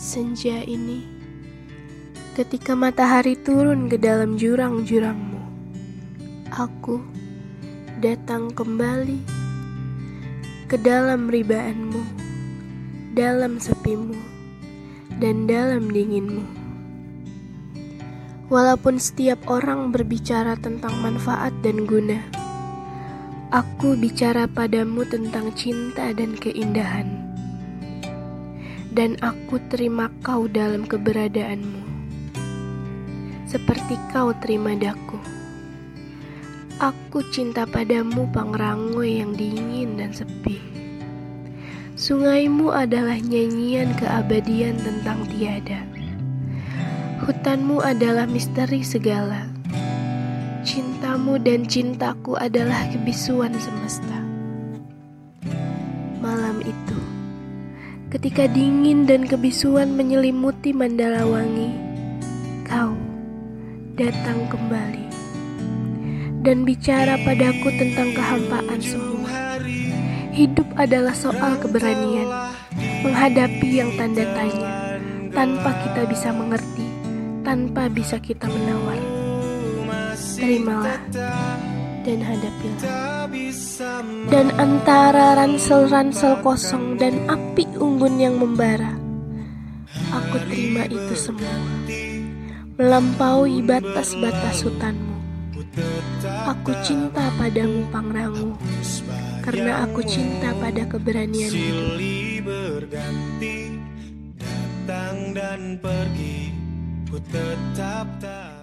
Senja ini, ketika matahari turun ke dalam jurang-jurangmu, aku datang kembali ke dalam ribaanmu, dalam sepimu, dan dalam dinginmu. Walaupun setiap orang berbicara tentang manfaat dan guna, aku bicara padamu tentang cinta dan keindahan dan aku terima kau dalam keberadaanmu, seperti kau terima daku. Aku cinta padamu Pangrango yang dingin dan sepi. Sungaimu adalah nyanyian keabadian tentang tiada. Hutanmu adalah misteri segala. Cintamu dan cintaku adalah kebisuan semesta. Malam itu Ketika dingin dan kebisuan menyelimuti Mandala Wangi, kau datang kembali dan bicara padaku tentang kehampaan semua. Hidup adalah soal keberanian, menghadapi yang tanda tanya, tanpa kita bisa mengerti, tanpa bisa kita menawar. Terimalah dan hadapilah. Dan antara ransel-ransel kosong dan api unggun yang membara, aku terima itu semua, melampaui batas-batas hutanmu. Aku cinta padamu Pangrango, karena aku cinta pada keberanian hidup. datang dan pergi, ku tetap tak